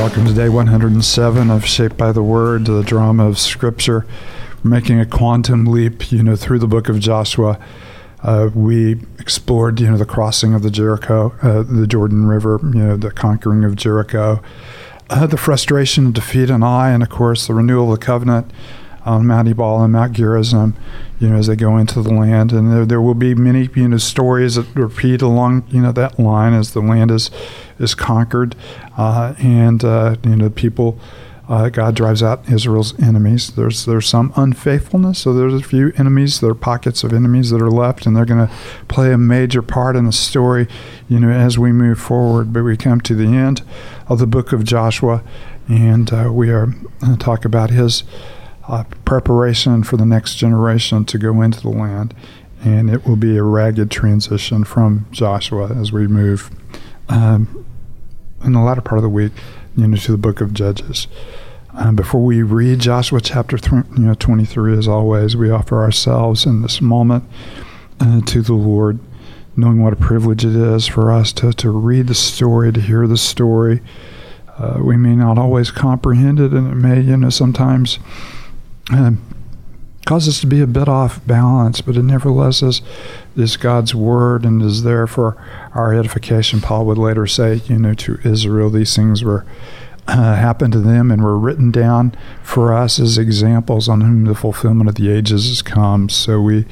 Welcome to day 107 of Shaped by the Word, the drama of Scripture. We're making a quantum leap, you know, through the book of Joshua. Uh, we explored, you know, the crossing of the Jericho, uh, the Jordan River, you know, the conquering of Jericho, uh, the frustration of defeat and Ai, and of course the renewal of the covenant on Mount Ebal and Mount Gerizim, you know, as they go into the land. And there, there will be many, you know, stories that repeat along, you know, that line as the land is is conquered, uh, and uh, you know, people. Uh, God drives out Israel's enemies. There's there's some unfaithfulness, so there's a few enemies. There are pockets of enemies that are left, and they're going to play a major part in the story, you know, as we move forward. But we come to the end of the book of Joshua, and uh, we are to talk about his uh, preparation for the next generation to go into the land. And it will be a ragged transition from Joshua as we move um, in the latter part of the week, you know, to the book of Judges. Um, before we read Joshua chapter th- you know 23, as always, we offer ourselves in this moment uh, to the Lord, knowing what a privilege it is for us to, to read the story, to hear the story. Uh, we may not always comprehend it, and it may, you know, sometimes uh, cause us to be a bit off balance, but it nevertheless is, is God's word and is there for our edification. Paul would later say, you know, to Israel, these things were uh, happened to them and were written down for us as examples on whom the fulfillment of the ages has come. So we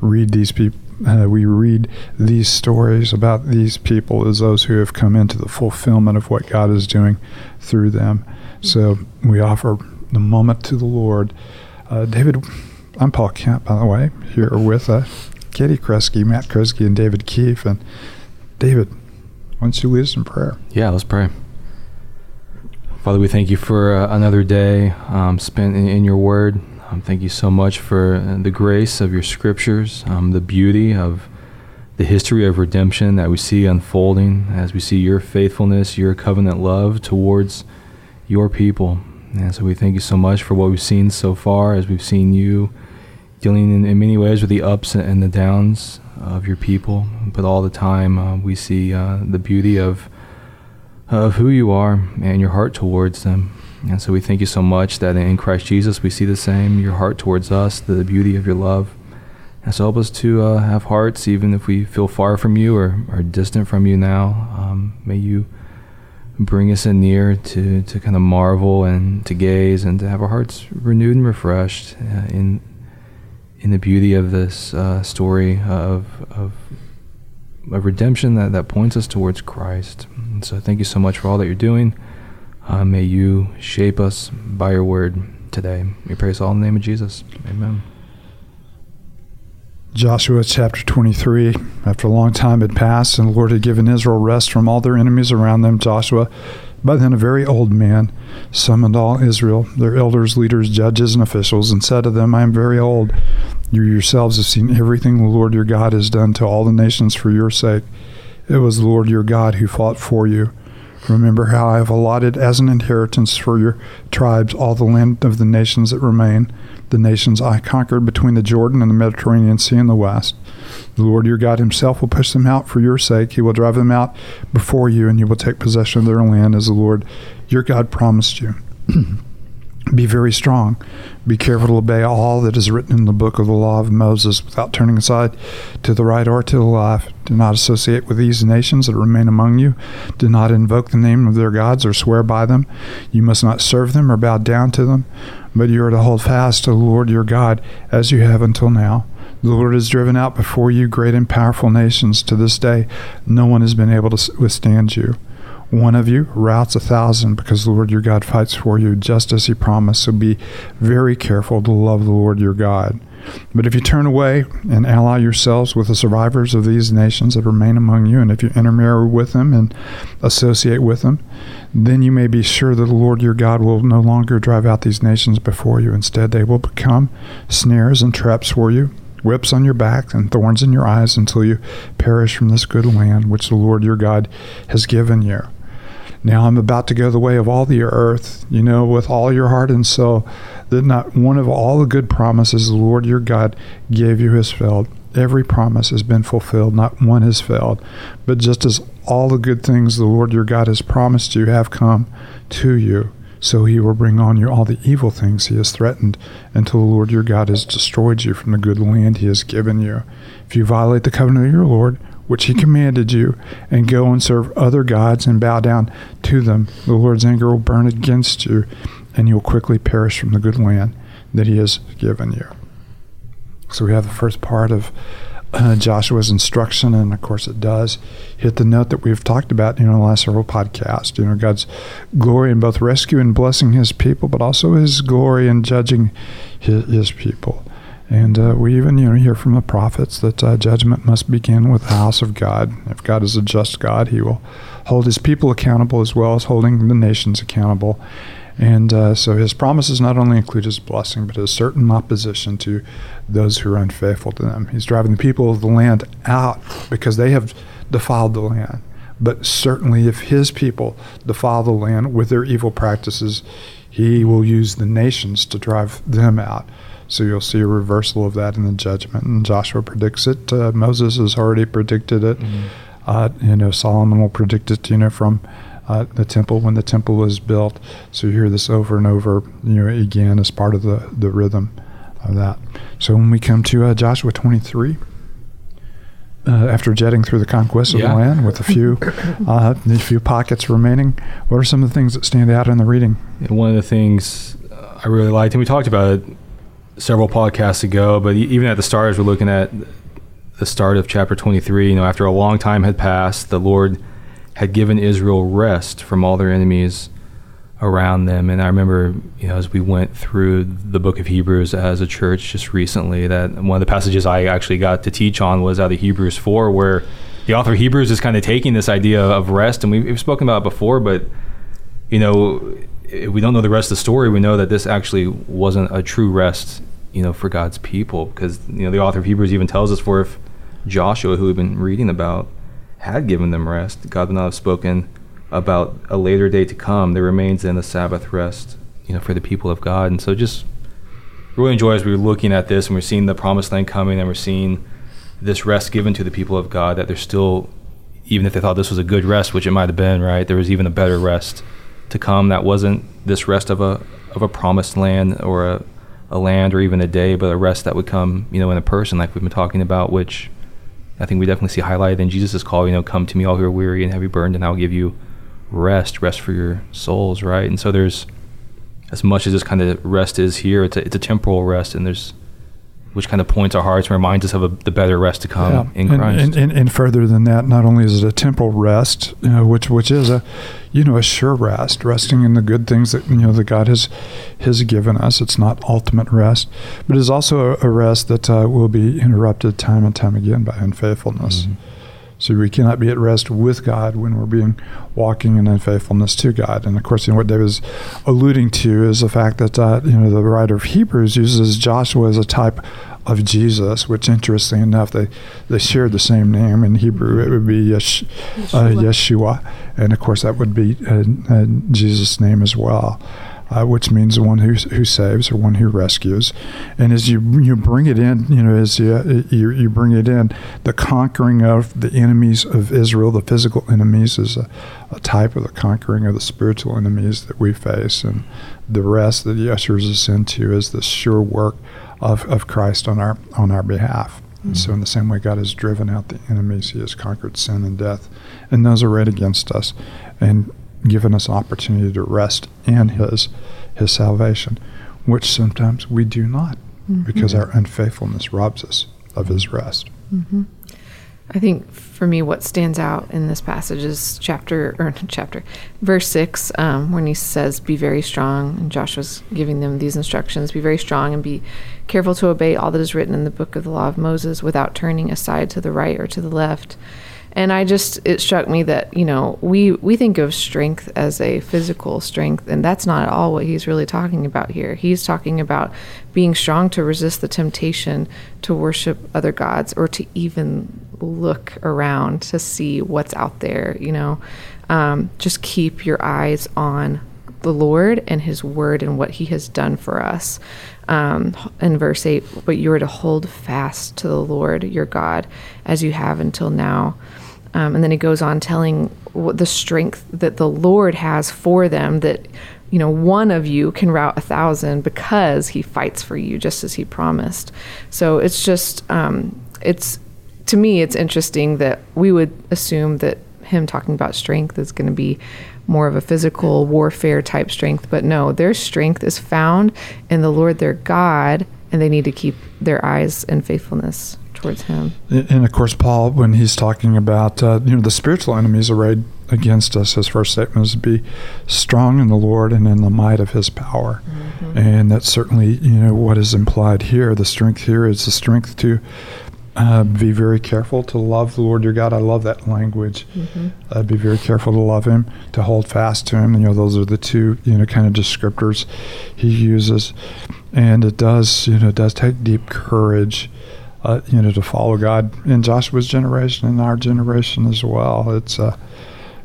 read these people. Uh, we read these stories about these people as those who have come into the fulfillment of what God is doing through them. So we offer the moment to the Lord. Uh, David, I'm Paul Kemp, by the way, here with uh, Katie Kresge, Matt Kresge, and David Keefe. And David, why don't you lead us in prayer? Yeah, let's pray. Father, we thank you for uh, another day um, spent in, in, your word. Um, thank you so much for uh, the grace of your scriptures, um, the beauty of the history of redemption that we see unfolding as we see your faithfulness, your covenant love towards your people. And so we thank you so much for what we've seen so far as we've seen you dealing in, in many ways with the ups and the downs of your people. But all the time uh, we see uh, the beauty of, of who you are and your heart towards them. And so we thank you so much that in Christ Jesus we see the same, your heart towards us, the beauty of your love. And so help us to uh, have hearts, even if we feel far from you or are distant from you now. Um, may you bring us in near to, to kind of marvel and to gaze and to have our hearts renewed and refreshed uh, in in the beauty of this uh, story of, of of redemption that, that points us towards Christ. And so thank you so much for all that you're doing. Uh, may you shape us by your word today. We praise all in the name of Jesus. Amen. Joshua chapter 23. After a long time had passed, and the Lord had given Israel rest from all their enemies around them, Joshua, by then a very old man, summoned all Israel, their elders, leaders, judges, and officials, and said to them, I am very old. You yourselves have seen everything the Lord your God has done to all the nations for your sake. It was the Lord your God who fought for you. Remember how I have allotted as an inheritance for your tribes all the land of the nations that remain the nations I conquered between the Jordan and the Mediterranean Sea in the west. The Lord your God himself will push them out for your sake. He will drive them out before you, and you will take possession of their land as the Lord your God promised you. Be very strong. Be careful to obey all that is written in the book of the law of Moses without turning aside to the right or to the left. Do not associate with these nations that remain among you. Do not invoke the name of their gods or swear by them. You must not serve them or bow down to them, but you are to hold fast to the Lord your God as you have until now. The Lord has driven out before you great and powerful nations. To this day, no one has been able to withstand you. One of you routs a thousand because the Lord your God fights for you, just as he promised. So be very careful to love the Lord your God. But if you turn away and ally yourselves with the survivors of these nations that remain among you, and if you intermarry with them and associate with them, then you may be sure that the Lord your God will no longer drive out these nations before you. Instead, they will become snares and traps for you, whips on your back, and thorns in your eyes until you perish from this good land which the Lord your God has given you. Now I'm about to go the way of all the earth, you know, with all your heart and soul, that not one of all the good promises the Lord your God gave you has failed. Every promise has been fulfilled, not one has failed. But just as all the good things the Lord your God has promised you have come to you. So he will bring on you all the evil things he has threatened until the Lord your God has destroyed you from the good land he has given you. If you violate the covenant of your Lord, which he commanded you, and go and serve other gods and bow down to them, the Lord's anger will burn against you, and you will quickly perish from the good land that he has given you. So we have the first part of uh, Joshua's instruction, and of course it does hit the note that we've talked about in the last several podcasts. You know, God's glory in both rescue and blessing His people, but also His glory in judging His, his people. And uh, we even you know hear from the prophets that uh, judgment must begin with the house of God. If God is a just God, He will hold His people accountable as well as holding the nations accountable. And uh, so his promises not only include his blessing, but a certain opposition to those who are unfaithful to them. He's driving the people of the land out because they have defiled the land. But certainly, if his people defile the land with their evil practices, he will use the nations to drive them out. So you'll see a reversal of that in the judgment. And Joshua predicts it. Uh, Moses has already predicted it. Mm-hmm. Uh, you know, Solomon will predict it. You know, from uh, the temple when the temple was built. So you hear this over and over, you know, again as part of the, the rhythm of that. So when we come to uh, Joshua 23, uh, after jetting through the conquest of yeah. the land with a few uh, a few pockets remaining, what are some of the things that stand out in the reading? One of the things I really liked, and we talked about it several podcasts ago, but even at the start, as we're looking at the start of chapter 23, you know, after a long time had passed, the Lord had given Israel rest from all their enemies around them. And I remember, you know, as we went through the book of Hebrews as a church just recently, that one of the passages I actually got to teach on was out of Hebrews 4, where the author of Hebrews is kind of taking this idea of rest. And we've spoken about it before, but, you know, eh, we don't know the rest of the story. We know that this actually wasn't a true rest, you know, for God's people. Because, you know, the author of Hebrews even tells us for if Joshua, who we've been reading about, had given them rest, God would not have spoken about a later day to come. There remains then the Sabbath rest, you know, for the people of God. And so just really enjoy as we're looking at this and we're seeing the promised land coming and we're seeing this rest given to the people of God that there's still even if they thought this was a good rest, which it might have been, right? There was even a better rest to come that wasn't this rest of a of a promised land or a, a land or even a day, but a rest that would come, you know, in a person like we've been talking about, which I think we definitely see highlighted in Jesus' call, you know, come to me all who are weary and heavy burdened, and I'll give you rest, rest for your souls, right? And so there's, as much as this kind of rest is here, it's a, it's a temporal rest, and there's which kind of points our hearts and reminds us of a, the better rest to come yeah. in Christ. And, and, and, further than that, not only is it a temporal rest, you know, which which is a, you know, a sure rest, resting in the good things that you know that God has has given us. It's not ultimate rest, but it is also a, a rest that uh, will be interrupted time and time again by unfaithfulness. Mm-hmm. So we cannot be at rest with God when we're being walking in unfaithfulness to God. And of course, you know what David is alluding to is the fact that uh, you know the writer of Hebrews uses Joshua as a type of Jesus, which interesting enough they they shared the same name in Hebrew. It would be Yesh, uh, Yeshua, and of course that would be uh, uh Jesus' name as well uh, which means the one who, who saves or one who rescues. And as you you bring it in, you know, as you, you, you bring it in, the conquering of the enemies of Israel, the physical enemies, is a, a type of the conquering of the spiritual enemies that we face. And the rest that he ushers us into is the sure work of, of Christ on our on our behalf. Mm-hmm. So, in the same way God has driven out the enemies, He has conquered sin and death, and those are right against us. And given us opportunity to rest in his his salvation, which sometimes we do not mm-hmm. because our unfaithfulness robs us of his rest. Mm-hmm. I think for me, what stands out in this passage is chapter or chapter, verse six, um, when he says, "Be very strong," and Joshua's giving them these instructions: "Be very strong and be careful to obey all that is written in the book of the law of Moses, without turning aside to the right or to the left." And i just it struck me that you know we we think of strength as a physical strength and that's not at all what he's really talking about here. He's talking about being strong to resist the temptation to worship other gods or to even look around to see what's out there you know? Um, just keep your eyes on the lord and his word and what he has done for us. Um, in verse 8 but you are to hold fast to the lord your god as you have until now Um, and then he goes on telling what the strength that the Lord has for them that you know one of you can rout a thousand because he fights for you just as he promised. So it's just um, it's to me it's interesting that we would assume that him talking about strength is going to be more of a physical warfare type strength but no their strength is found in the lord their god and they need to keep their eyes and faithfulness towards him And of course, Paul, when he's talking about uh, you know the spiritual enemies arrayed against us, his first statement is to be strong in the Lord and in the might of His power, and that's certainly you know what is implied here. The strength here is the strength to uh, be very careful to love the Lord your God. I love that language. Uh, be very careful to love Him, to hold fast to Him. You know, those are the two you know kind of descriptors He uses, and it does you know it does take deep courage uh, you know, to follow God in Joshua's generation and our generation as well. It's uh,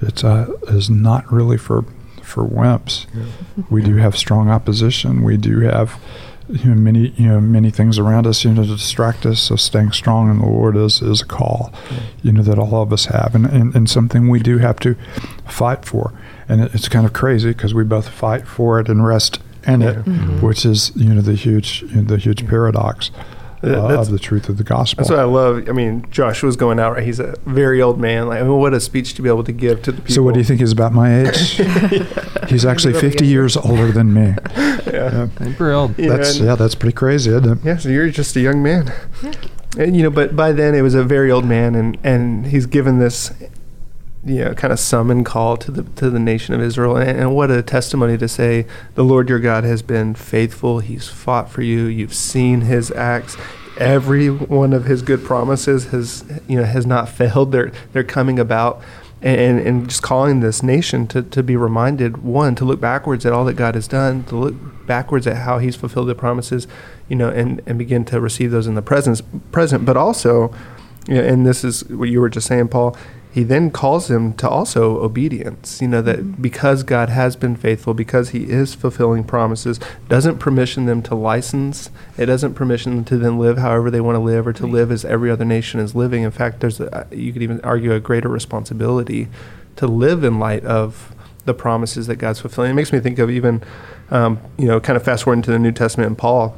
it's uh, is not really for for wimps. We do have strong opposition. We do have you know, many you know many things around us you know to distract us. So staying strong in the Lord is is a call, you know, that all of us have, and and, and something we do have to fight for. And it, it's kind of crazy because we both fight for it and rest in it, which is you know the huge you know, the huge paradox Yeah, of the truth of the gospel. That's what I love. I mean, Joshua's going out. Right? He's a very old man. Like, I mean, what a speech to be able to give to the people. So what do you think is about my age? He's actually 50 years older than me. Yeah. Pretty old. Yeah, That's yeah, that's pretty crazy, isn't it? Yeah, so you're just a young man. And, you know, but by then it was a very old man, and, and he's given this, you know, kind of summon call to the to the nation of Israel, and, and what a testimony to say, the Lord your God has been faithful. He's fought for you. You've seen His acts. Every one of His good promises has, you know, has not failed. They're they're coming about. And, and just calling this nation to, to be reminded one to look backwards at all that God has done to look backwards at how He's fulfilled the promises you know, and, and begin to receive those in the presence, present. But also, you know, and this is what you were just saying, Paul. He then calls them to also obedience. You know that because God has been faithful, because He is fulfilling promises, doesn't permission them to license. It doesn't permission them to then live however they want to live, or to live as every other nation is living. In fact, there's a, you could even argue a greater responsibility to live in light of the promises that God's fulfilling. It makes me think of even, um, you know, kind of fast forward into the New Testament and Paul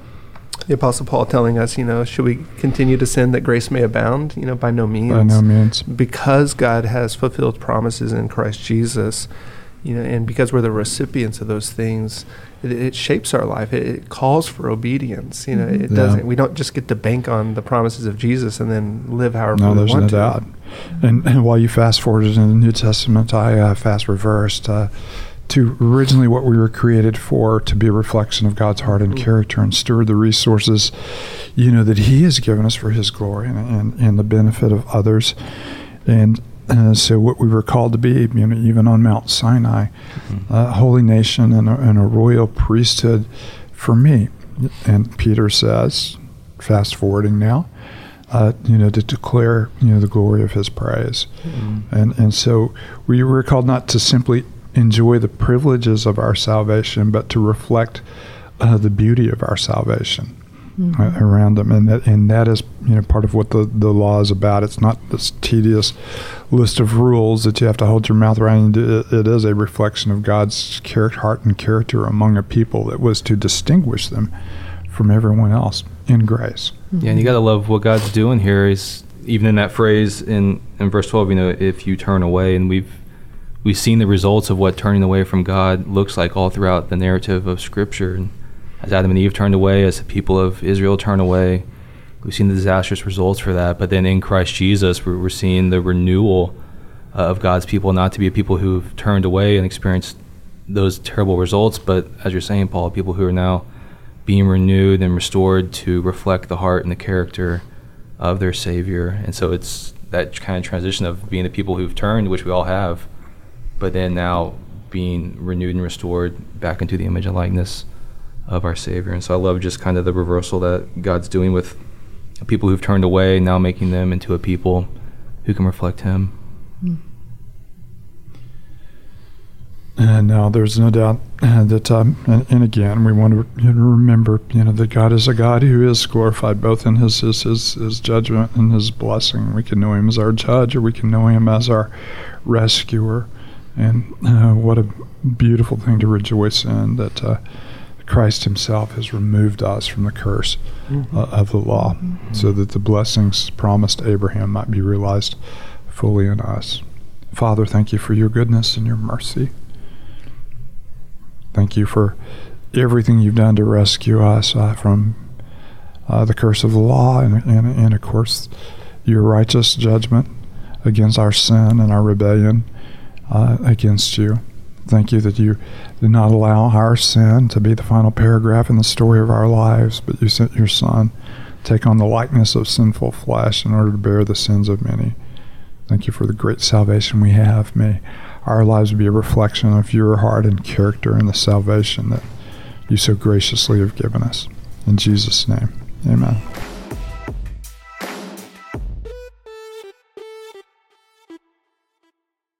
the apostle paul telling us you know should we continue to sin that grace may abound you know by no means By no means. because god has fulfilled promises in christ jesus you know and because we're the recipients of those things it, it shapes our life it, it calls for obedience you know Mhm. it Yeah. doesn't we don't just get to bank on the promises of jesus and then live however No, we there's want no to doubt. And, and while you fast forwarded in the New Testament, I uh, fast reversed uh, to originally what we were created for to be a reflection of God's heart and Mm. character and steward the resources, you know, that He has given us for His glory and, and, and the benefit of others. And uh, so, what we were called to be, you know, even on Mount Sinai, a holy nation and a, and a royal priesthood for me. And Peter says, fast forwarding now, uh, you know, to declare, you know, the glory of his praise. And, and so we were called not to simply enjoy the privileges of our salvation, but to reflect uh, the beauty of our salvation uh, around them. And that, and that is, you know, part of what the, the law is about. It's not this tedious list of rules that you have to hold your mouth around. It, it is a reflection of God's character, heart and character among a people that was to distinguish them from everyone else in grace. Yeah, and you got to love what God's doing here. Is even in that phrase in, in verse twelve, you know, if you turn away, and we've we've seen the results of what turning away from God looks like all throughout the narrative of Scripture. And as Adam and Eve turned away, as the people of Israel turned away, we've seen the disastrous results for that. But then in Christ Jesus, we're, we're seeing the renewal uh, of God's people, not to be people who've turned away and experienced those terrible results, but as you're saying, Paul, people who are now being renewed and restored to reflect the heart and the character of their Savior. And so it's that kind of transition of being the people who've turned, which we all have, but then now being renewed and restored back into the image and likeness of our Savior. And so I love just kind of the reversal that God's doing with people who've turned away, now making them into a people who can reflect Him. And now there's no doubt that, um, and, and again, we want to remember, you know, that God is a God who is glorified both in his, his, his, his judgment and his blessing. We can know him as our judge or we can know him as our rescuer. And uh, what a beautiful thing to rejoice in that uh, Christ himself has removed us from the curse Mm-hmm. uh, of the law so that the blessings promised Abraham might be realized fully in us. Father, thank you for your goodness and your mercy. Thank you for everything you've done to rescue us uh, from uh, the curse of the law and, and, and, of course, your righteous judgment against our sin and our rebellion uh, against you. Thank you that you did not allow our sin to be the final paragraph in the story of our lives, but you sent your Son take on the likeness of sinful flesh in order to bear the sins of many. Thank you for the great salvation we have. May our lives be a reflection of your heart and character and the salvation that you so graciously have given us. In Jesus' name, amen.